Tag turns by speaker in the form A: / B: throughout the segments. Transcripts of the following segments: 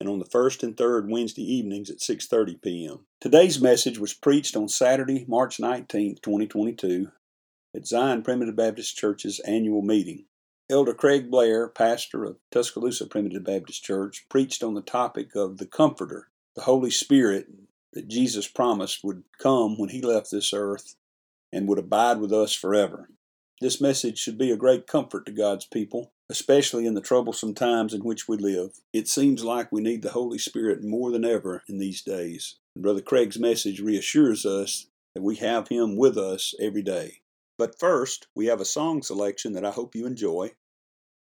A: and on the first and third Wednesday evenings at 6:30 p.m. Today's message was preached on Saturday, March 19, 2022, at Zion Primitive Baptist Church's annual meeting. Elder Craig Blair, pastor of Tuscaloosa Primitive Baptist Church, preached on the topic of the Comforter, the Holy Spirit that Jesus promised would come when he left this earth and would abide with us forever. This message should be a great comfort to God's people especially in the troublesome times in which we live. It seems like we need the Holy Spirit more than ever in these days. Brother Craig's message reassures us that we have Him with us every day. But first, we have a song selection that I hope you enjoy.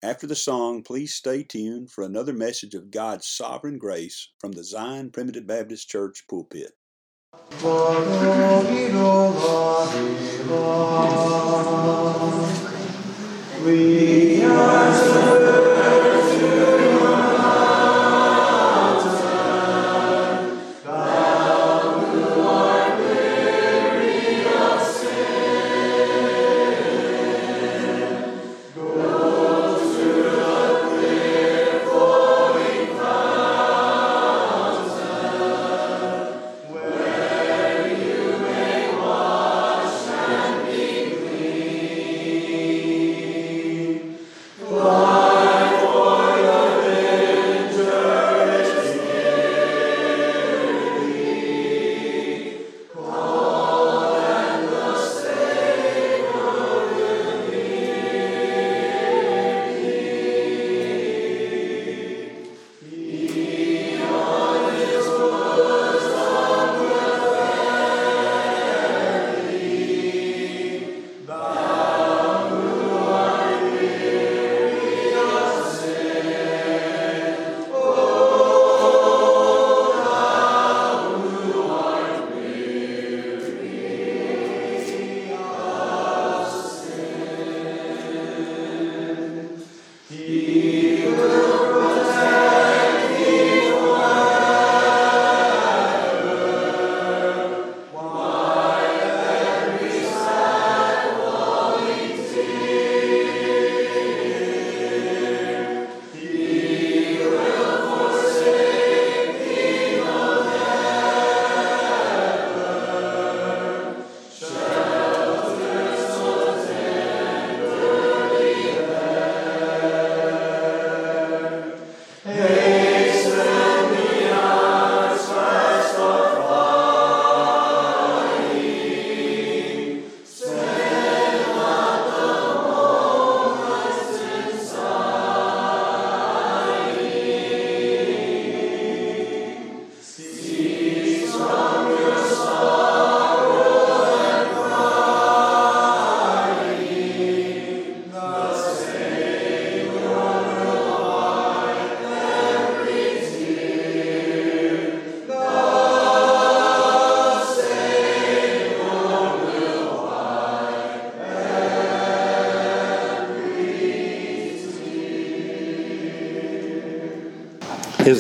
A: After the song, please stay tuned for another message of God's sovereign grace from the Zion Primitive Baptist Church pulpit. We are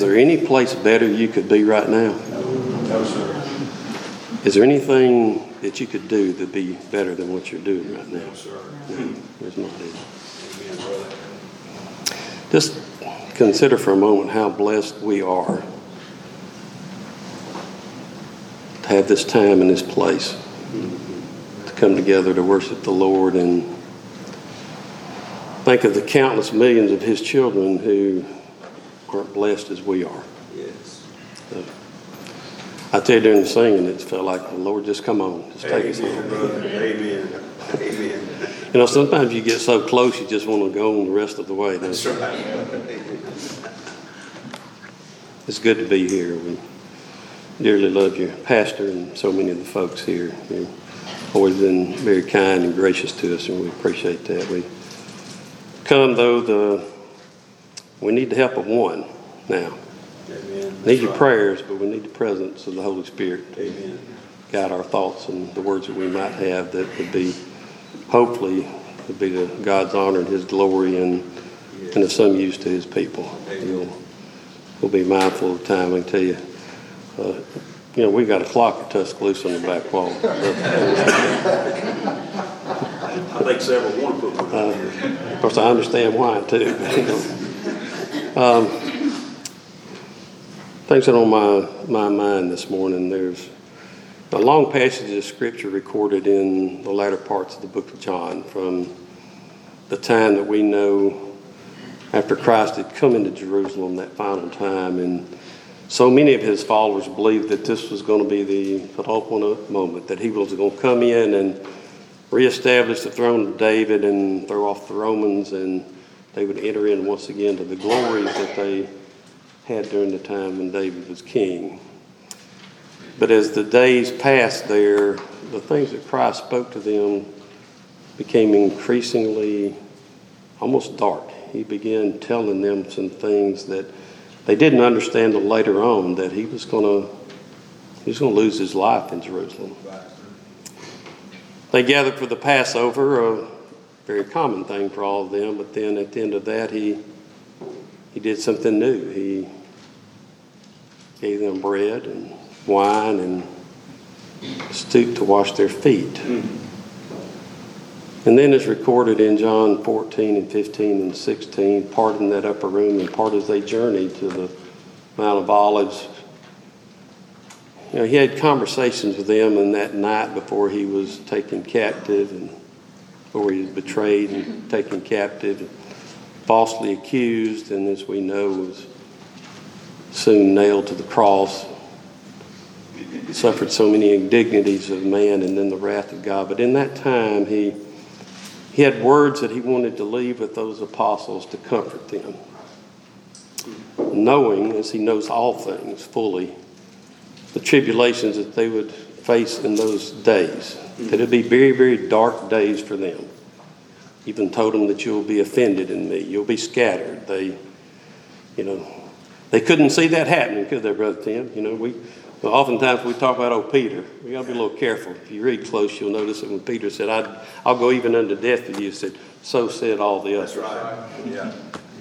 B: there any place better you could be right now?
A: No, sir.
B: Is there anything that you could do to be better than what you're doing right now?
A: No, sir.
B: No, there's not. Just consider for a moment how blessed we are to have this time and this place to come together to worship the Lord and think of the countless millions of His children who aren't blessed as we are.
A: Yes.
B: So, I tell you during the singing, it felt like the Lord just come on, just take us
A: Amen,
B: home.
A: brother. Amen. Amen.
B: You know, sometimes you get so close you just want to go on the rest of the way.
A: That's right.
B: It's good to be here. We dearly love your pastor and so many of the folks here. You've always been very kind and gracious to us, and we appreciate that. We come though the we need the help of one now.
A: Amen.
B: Need your prayers, but we need the presence of the Holy Spirit to
A: Amen.
B: guide our thoughts and the words that we might have that would be, hopefully, would be to God's honor and His glory and, and of some use to His people. We'll, we'll be mindful of time. I can tell you, uh, you know, we got a clock at Tuscaloosa on the back wall.
A: I think several want to put one.
B: Uh, of course, I understand why too. um, things that are on my, my mind this morning. There's a long passage of scripture recorded in the latter parts of the book of John from the time that we know after Christ had come into Jerusalem that final time. And so many of his followers believed that this was going to be the penultimate moment, that he was going to come in and reestablish the throne of David and throw off the Romans, and they would enter in once again to the glories that they had during the time when David was king. But as the days passed there, the things that Christ spoke to them became increasingly almost dark. He began telling them some things that they didn't understand until later on that he was going to he was going to lose his life in Jerusalem. They gathered for the Passover, a very common thing for all of them, but then at the end of that, he, he did something new. He gave them bread and wine and stooped to wash their feet. And then it's recorded in John 14 and 15 and 16, part in that upper room and part as they journeyed to the Mount of Olives. You know, he had conversations with them in that night before he was taken captive and before he was betrayed and taken captive, and falsely accused, and as we know, was soon nailed to the cross. Suffered so many indignities of man and then the wrath of God. But in that time, he he had words that he wanted to leave with those apostles to comfort them, knowing, as he knows all things fully, the tribulations that they would face in those days. That it'd be very, very dark days for them. Even told them that you'll be offended in me, you'll be scattered. They, you know, they couldn't see that happening, could they, Brother Tim? You know, we well, oftentimes we talk about old Peter. We got to be a little careful. If you read close, you'll notice that when Peter said, I'd, "I'll go even unto death with you," said, "So said all the others."
A: That's right. Yeah.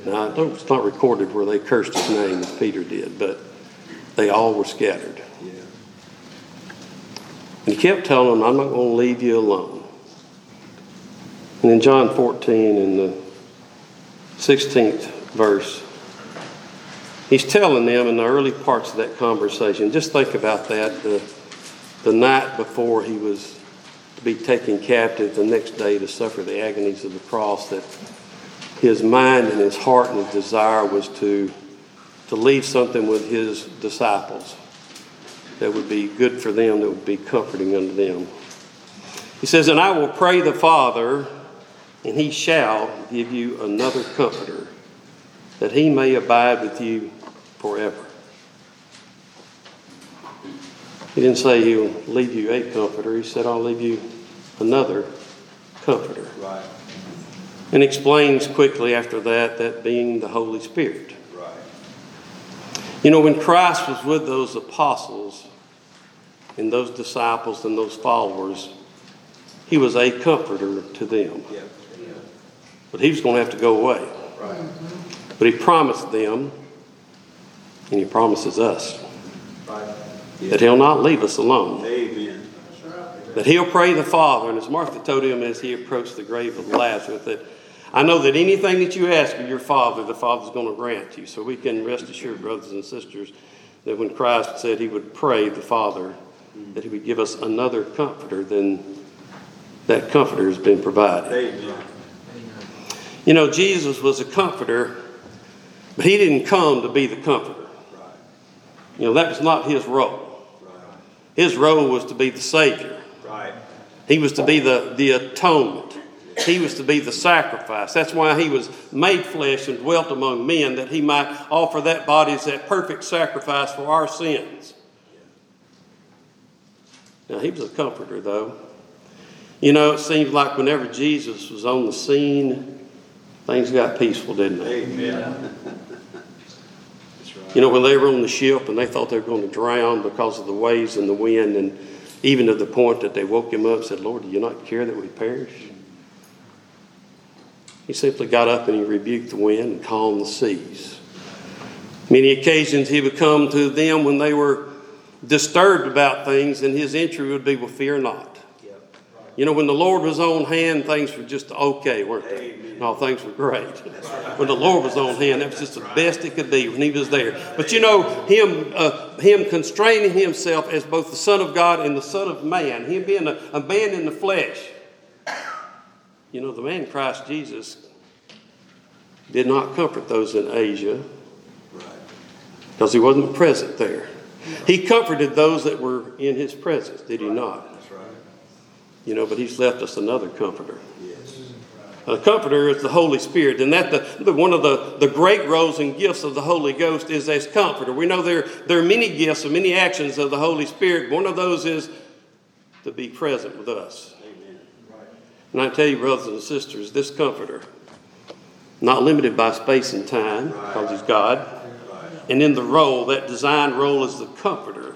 B: Now, I it's not recorded where they cursed his name as Peter did, but they all were scattered. And he kept telling them, I'm not going to leave you alone. And in John 14, in the 16th verse, he's telling them in the early parts of that conversation, just think about that, the, the night before he was to be taken captive, the next day to suffer the agonies of the cross, that his mind and his heart and his desire was to, to leave something with his disciples that would be good for them, that would be comforting unto them. He says, And I will pray the Father, and he shall give you another comforter, that he may abide with you forever. He didn't say he'll leave you a comforter, he said, I'll leave you another comforter.
A: Right.
B: And explains quickly after that, that being the Holy Spirit.
A: Right.
B: You know, when Christ was with those apostles and those disciples and those followers, he was a comforter to them.
A: Yeah.
B: But he was going to have to go away.
A: Right.
B: But he promised them, and he promises us,
A: Right.
B: that he'll not leave us alone.
A: Amen.
B: That he'll pray the Father. And as Martha told him as he approached the grave of Lazarus, that I know that anything that you ask of your Father, the Father's going to grant you. So we can rest assured, brothers and sisters, that when Christ said he would pray the Father, that he would give us another comforter, than that comforter has been provided.
A: Amen.
B: You know, Jesus was a comforter, but he didn't come to be the comforter. You know, that was not his role. His role was to be the Savior.
A: Right.
B: He was to be the, the atonement. he was to be the sacrifice. That's why he was made flesh and dwelt among men, that he might offer that body as that perfect sacrifice for our sins. Now, he was a comforter, though. You know, it seems like whenever Jesus was on the scene, things got peaceful, didn't they?
A: Amen.
B: You know, when they were on the ship and they thought they were going to drown because of the waves and the wind, and even to the point that they woke him up and said, Lord, do you not care that we perish? He simply got up and he rebuked the wind and calmed the seas. Many occasions he would come to them when they were disturbed about things, and his entry would be, Well, fear not. You know, when the Lord was on hand, things were just okay, weren't they? No, things were great. When the Lord was on hand, that was just the best it could be when He was there. But you know, Him, uh, him constraining Himself as both the Son of God and the Son of Man, Him being a, a man in the flesh. You know, the man Christ Jesus did not comfort those in Asia because He wasn't present there. He comforted those that were in His presence, did He not?
A: That's right.
B: You know, but He's left us another comforter.
A: Yes.
B: A comforter is the Holy Spirit, and that the, the, one of the, the great roles and gifts of the Holy Ghost is as comforter. We know there, there are many gifts and many actions of the Holy Spirit. One of those is to be present with us.
A: Amen.
B: And I tell you, brothers and sisters, this comforter, not limited by space and time, because he's God, and in the role, that designed role is the comforter,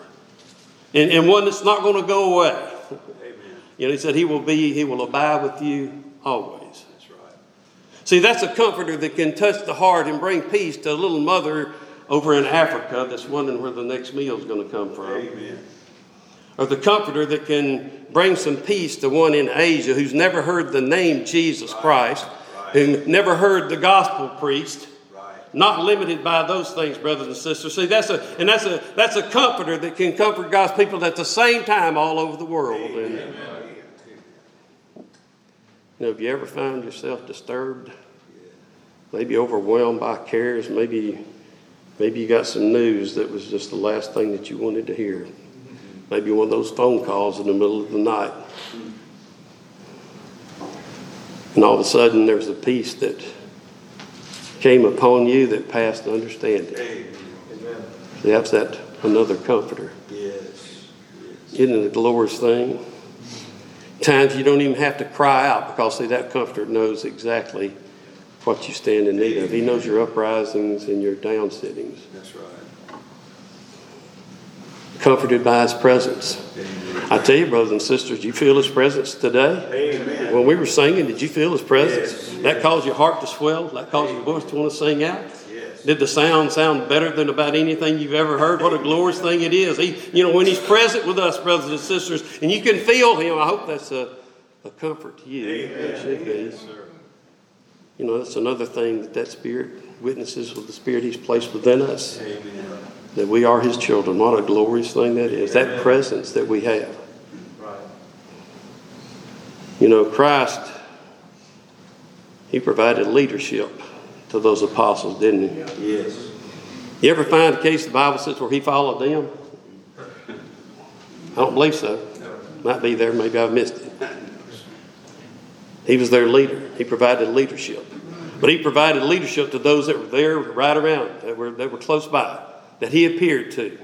B: and, and one that's not going to go away.
A: Amen.
B: You know, he said he will be, he will abide with you always.
A: That's right.
B: See, that's a comforter that can touch the heart and bring peace to a little mother over in Africa that's wondering where the next meal is going to come from.
A: Amen.
B: Or the comforter that can bring some peace to one in Asia who's never heard the name Jesus Christ, who never heard the gospel preached. Not limited by those things, brothers and sisters. See, that's a and that's a that's a comforter that can comfort God's people at the same time all over the world. And, you know, have you ever found yourself disturbed? Maybe overwhelmed by cares, maybe maybe you got some news that was just the last thing that you wanted to hear. Maybe one of those phone calls in the middle of the night. And all of a sudden there's a peace that came upon you that passed understanding.
A: Amen.
B: See, that's that another comforter.
A: Yes.
B: Isn't it a glorious thing? Times you don't even have to cry out because, see, that comforter knows exactly what you stand in need of. He knows your uprisings and your down sittings.
A: That's right.
B: Comforted by His presence. I tell you, brothers and sisters, you feel His presence today?
A: Amen.
B: When we were singing, did you feel His presence?
A: Yes.
B: That caused your heart to swell? That caused your voice to want to sing out?
A: Yes.
B: Did the sound sound better than about anything you've ever heard? What a glorious thing it is. He, you know, when He's present with us, brothers and sisters, and you can feel Him, I hope that's a, a comfort to you. It should be. You know, that's another thing that that Spirit witnesses of the Spirit He's placed within us,
A: Amen.
B: that we are His children. What a glorious thing that is, that presence that we have.
A: Right.
B: You know, Christ, He provided leadership to those apostles, didn't He?
A: Yes.
B: You ever find a case the Bible says where He followed them? I don't believe so. Might be there, maybe I've missed it. He was their leader. He provided leadership. But he provided leadership to those that were there right around, that were, that were close by, that he appeared to.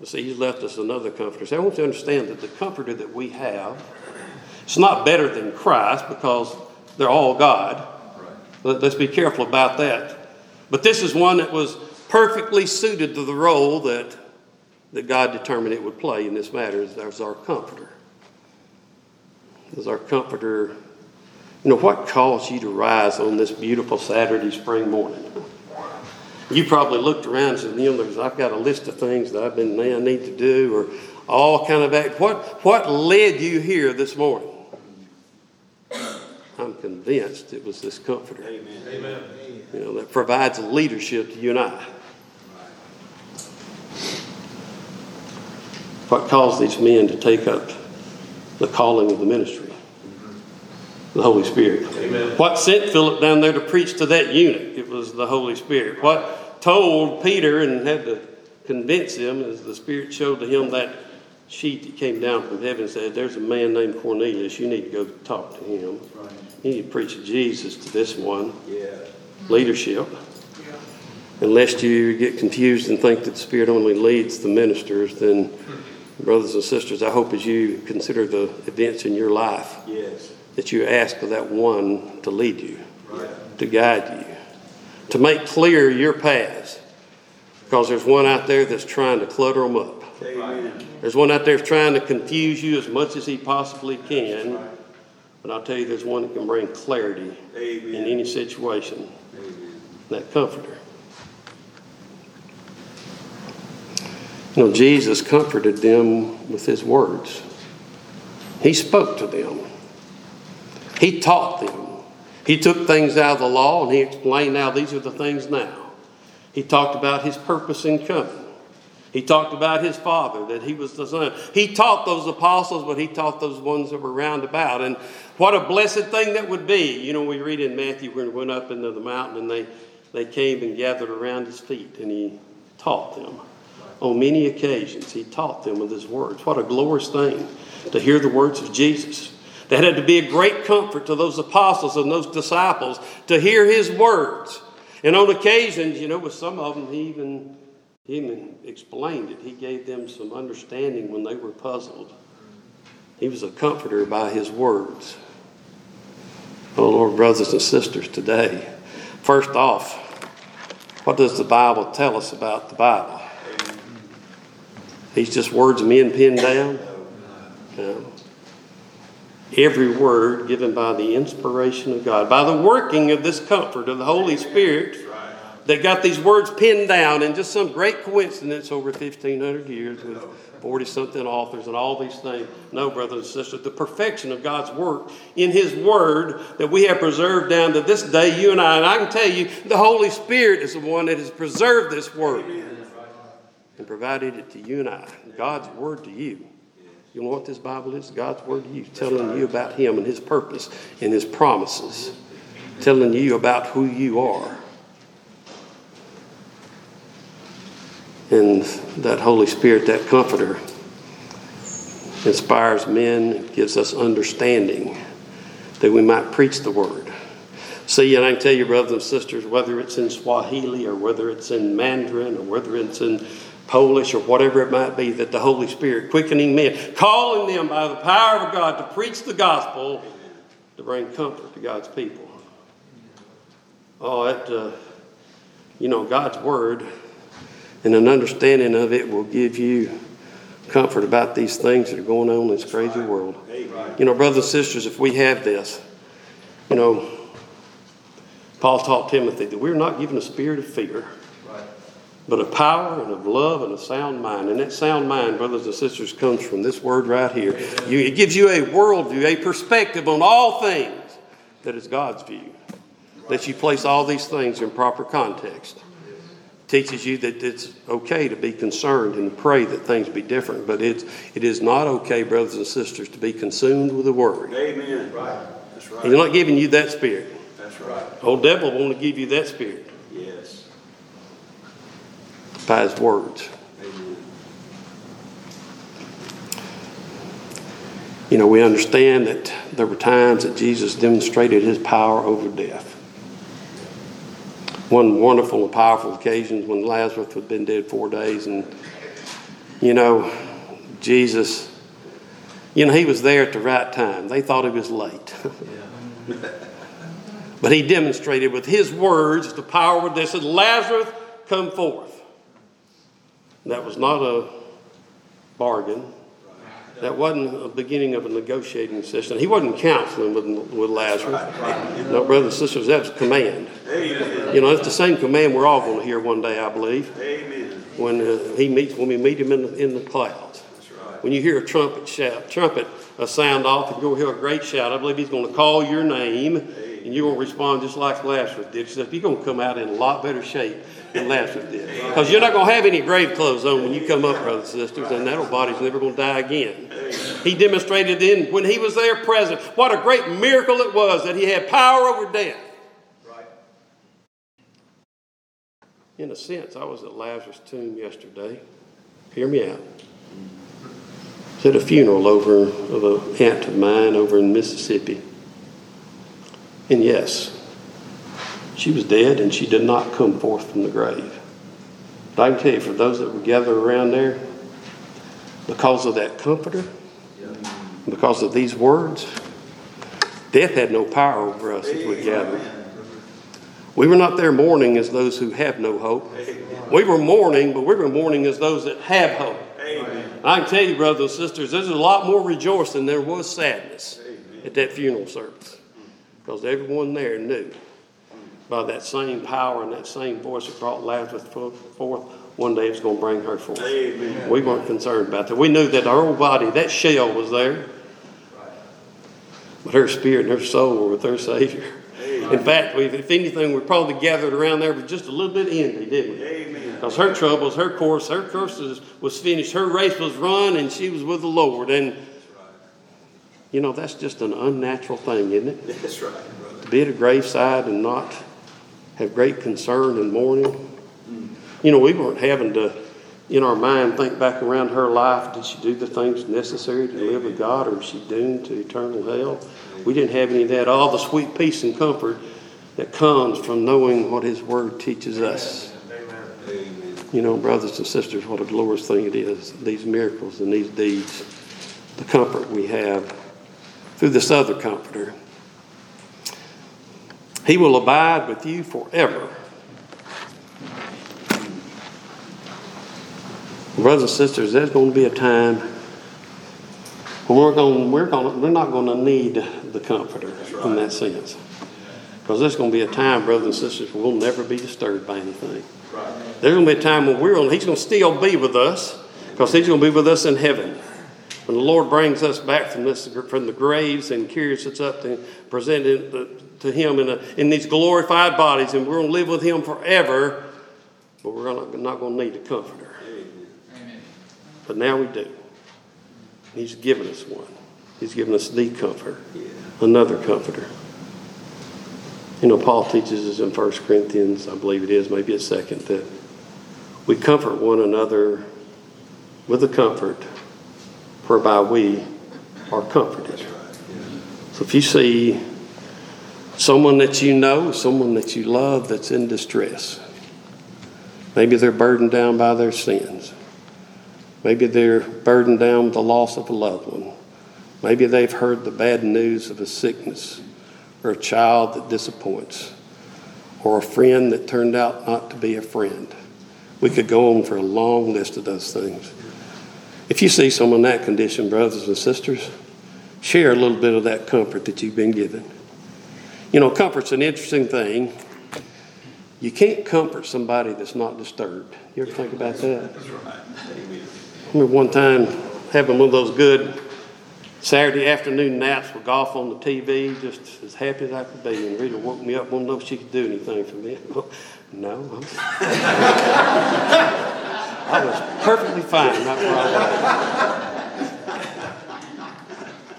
B: But see, he's left us another comforter. I want you to understand that the comforter that we have, it's not better than Christ because they're all God. Let- Let's be careful about that. But this is one that was perfectly suited to the role that, that God determined it would play in this matter as our comforter. As our comforter. You know, what caused you to rise on this beautiful Saturday spring morning? You probably looked around and said, you know, I've got a list of things that I've been, man, I need to do, or all kind of act. What, what led you here this morning? I'm convinced it was this comforter
A: Amen. Amen.
B: you know, that provides leadership to you and I. What caused these men to take up the calling of the ministry? The Holy Spirit.
A: Amen.
B: What sent Philip down there to preach to that eunuch? It was the Holy Spirit. What told Peter and had to convince him as the Spirit showed to him that sheet that came down from heaven and said, There's a man named Cornelius. You need to go talk to him. You need to preach Jesus to this one.
A: Yeah.
B: Leadership. Yeah. Unless you get confused and think that the Spirit only leads the ministers, then, brothers and sisters, I hope as you consider the events in your life
A: Yes.
B: That you ask for that one to lead you,
A: Right.
B: to guide you, to make clear your paths. Because there's one out there that's trying to clutter them up.
A: Amen.
B: There's one out there trying to confuse you as much as he possibly can. But I'll tell you, there's one that can bring clarity in any situation.
A: Amen.
B: That comforter. You know, Jesus comforted them with his words. He spoke to them. He taught them. He took things out of the law and he explained now these are the things now. He talked about his purpose in coming. He talked about his father, that he was the son. He taught those apostles, but he taught those ones that were round about. And what a blessed thing that would be. You know, we read in Matthew when he went up into the mountain and they, they came and gathered around his feet and he taught them. On many occasions, he taught them with his words. What a glorious thing to hear the words of Jesus. That had to be a great comfort to those apostles and those disciples to hear his words. And on occasions, you know, with some of them, he even, he even explained it. He gave them some understanding when they were puzzled. He was a comforter by his words. Oh, Lord, brothers and sisters, today, first off, what does the Bible tell us about the Bible? These just words men pinned down? No. Every word given by the inspiration of God, by the working of this comfort of the Holy Spirit, that got these words pinned down in just some great coincidence over 1,500 years with 40 something authors and all these things. No, brothers and sisters, the perfection of God's work in His Word that we have preserved down to this day, you and I. And I can tell you, the Holy Spirit is the one that has preserved this Word and provided it to you and I. God's Word to you. You know what this Bible is? God's Word to you, telling you about Him and His purpose and His promises, telling you about who you are. And that Holy Spirit, that Comforter, inspires men, gives us understanding that we might preach the Word. See, and I can tell you, brothers and sisters, whether it's in Swahili or whether it's in Mandarin or whether it's in Polish or whatever it might be, that the Holy Spirit quickening men, calling them by the power of God to preach the gospel, to bring comfort to God's people. Oh, that, uh, you know, God's Word and an understanding of it will give you comfort about these things that are going on in this crazy world. You know, brothers and sisters, if we have this, you know, Paul taught Timothy that we're not given a spirit of fear, but a power and of love and a sound mind. And that sound mind, brothers and sisters, comes from this word right here. You, it gives you a worldview, a perspective on all things that is God's view. That you place all these things in proper context teaches you that it's okay to be concerned and pray that things be different, but it's, it is not okay, brothers and sisters, to be consumed with the word.
A: Amen. Right. That's right.
B: He's not giving you that spirit.
A: That's right.
B: Old devil want to give you that spirit. By his words. You know, we understand that there were times that Jesus demonstrated his power over death. One wonderful and powerful occasion when Lazarus had been dead four days, and you know, Jesus, you know, he was there at the right time. They thought he was late. but he demonstrated with his words the power of this. Said, Lazarus, come forth. That was not a bargain. That wasn't a beginning of a negotiating session. He wasn't counseling with, with Lazarus. No, brothers and sisters, that was a command.
A: Amen.
B: You know, it's the same command we're all going to hear one day, I believe,
A: Amen.
B: when uh, he meets when we meet him in the, in the clouds.
A: That's right.
B: When you hear a trumpet shout, trumpet a sound off, and you'll hear a great shout. I believe he's going to call your name, and you're going to respond just like Lazarus did. Except you're going to come out in a lot better shape than Lazarus did, because you're not going to have any grave clothes on when you come up, brothers and sisters, and that old body's never going to die again. He demonstrated then when he was there present what a great miracle it was that he had power over death. In a sense, I was at Lazarus' tomb yesterday. Hear me out. was at a funeral over of an aunt of mine over in Mississippi. And yes, she was dead and she did not come forth from the grave. But I can tell you, for those that were gathered around there, because of that comforter, because of these words, death had no power over us as we gathered. We were not there mourning as those who have no hope. We were mourning, but we were mourning as those that have hope. I can tell you, brothers and sisters, there's a lot more rejoicing than there was sadness at that funeral service. Because everyone there knew by that same power and that same voice that brought Lazarus forth, one day it's going to bring her forth. Amen. We weren't concerned about that. We knew that our old body, that shell was there, but her spirit and her soul were with her Savior. Amen. In fact, we, if anything, we probably gathered around there with just a little bit of envy, didn't we? Because her troubles, her course, her curses was finished. Her race was run, and she was with the Lord. And you know that's just an unnatural thing, isn't it?
A: That's right,
B: brother. To be at a graveside and not have great concern and mourning. You know, we weren't having to, in our mind, think back around her life. Did she do the things necessary to live with God, or is she doomed to eternal hell? We didn't have any of that. All the sweet peace and comfort that comes from knowing what His Word teaches us. You know, brothers and sisters, what a glorious thing it is, these miracles and these deeds, the comfort we have through this other comforter. He will abide with you forever. Brothers and sisters, there's going to be a time when we're going, we're going, we're not going to need the comforter right. in that sense, because there's going to be a time, brothers and sisters, where we'll never be disturbed by anything. Right. There's going to be a time when we're on, He's going to still be with us, because He's going to be with us in heaven. When the Lord brings us back from this from the graves and carries us up to present it to Him in, a, in these glorified bodies, and we're going to live with Him forever, but we're not, not going to need a comforter. But now we do. He's given us one. He's given us the comforter, another comforter. You know, Paul teaches us in 1 Corinthians, I believe it is, maybe a second, that we comfort one another with the comfort whereby we are comforted. So if you see someone that you know, someone that you love that's in distress, maybe they're burdened down by their sins, Maybe they're burdened down with the loss of a loved one. Maybe they've heard the bad news of a sickness or a child that disappoints or a friend that turned out not to be a friend. We could go on for a long list of those things. If you see someone in that condition, brothers and sisters, share a little bit of that comfort that you've been given. You know, comfort's an interesting thing. You can't comfort somebody that's not disturbed. You ever think about that? That's right. I remember one time having one of those good Saturday afternoon naps with golf on the TV, just as happy as I could be. And Rita woke me up, won't know if she could do anything for me. no, I was perfectly fine.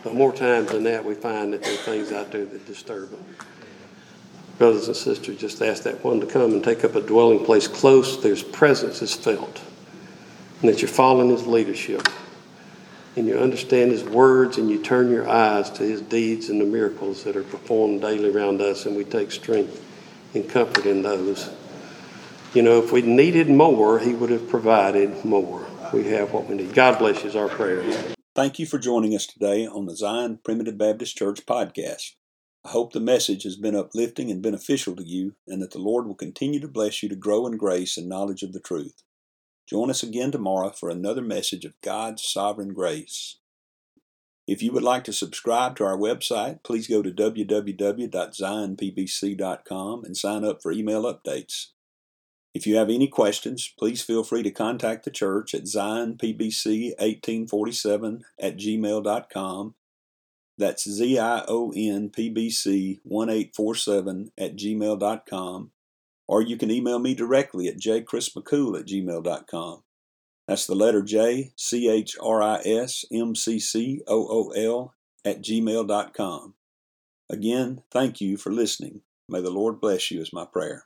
B: But more times than that, we find that there are things out there that disturb them. Brothers and sisters, just ask that one to come and take up a dwelling place close. There's presence is felt and that you're following his leadership and you understand his words and you turn your eyes to his deeds and the miracles that are performed daily around us and we take strength and comfort in those. You know, if we needed more, he would have provided more. We have what we need. God bless you is our prayer.
A: Thank you for joining us today on the Zion Primitive Baptist Church podcast. I hope the message has been uplifting and beneficial to you, and that the Lord will continue to bless you to grow in grace and knowledge of the truth. Join us again tomorrow for another message of God's sovereign grace. If you would like to subscribe to our website, please go to www.zionpbc.com and sign up for email updates. If you have any questions, please feel free to contact the church at zionpbc1847 at gmail.com. That's Z-I-O-N-P-B-C-1847 at gmail.com or you can email me directly at jchrismccool at gmail.com. That's the letter J, C H R I S M C C O O L at gmail.com. Again, thank you for listening. May the Lord bless you, is my prayer.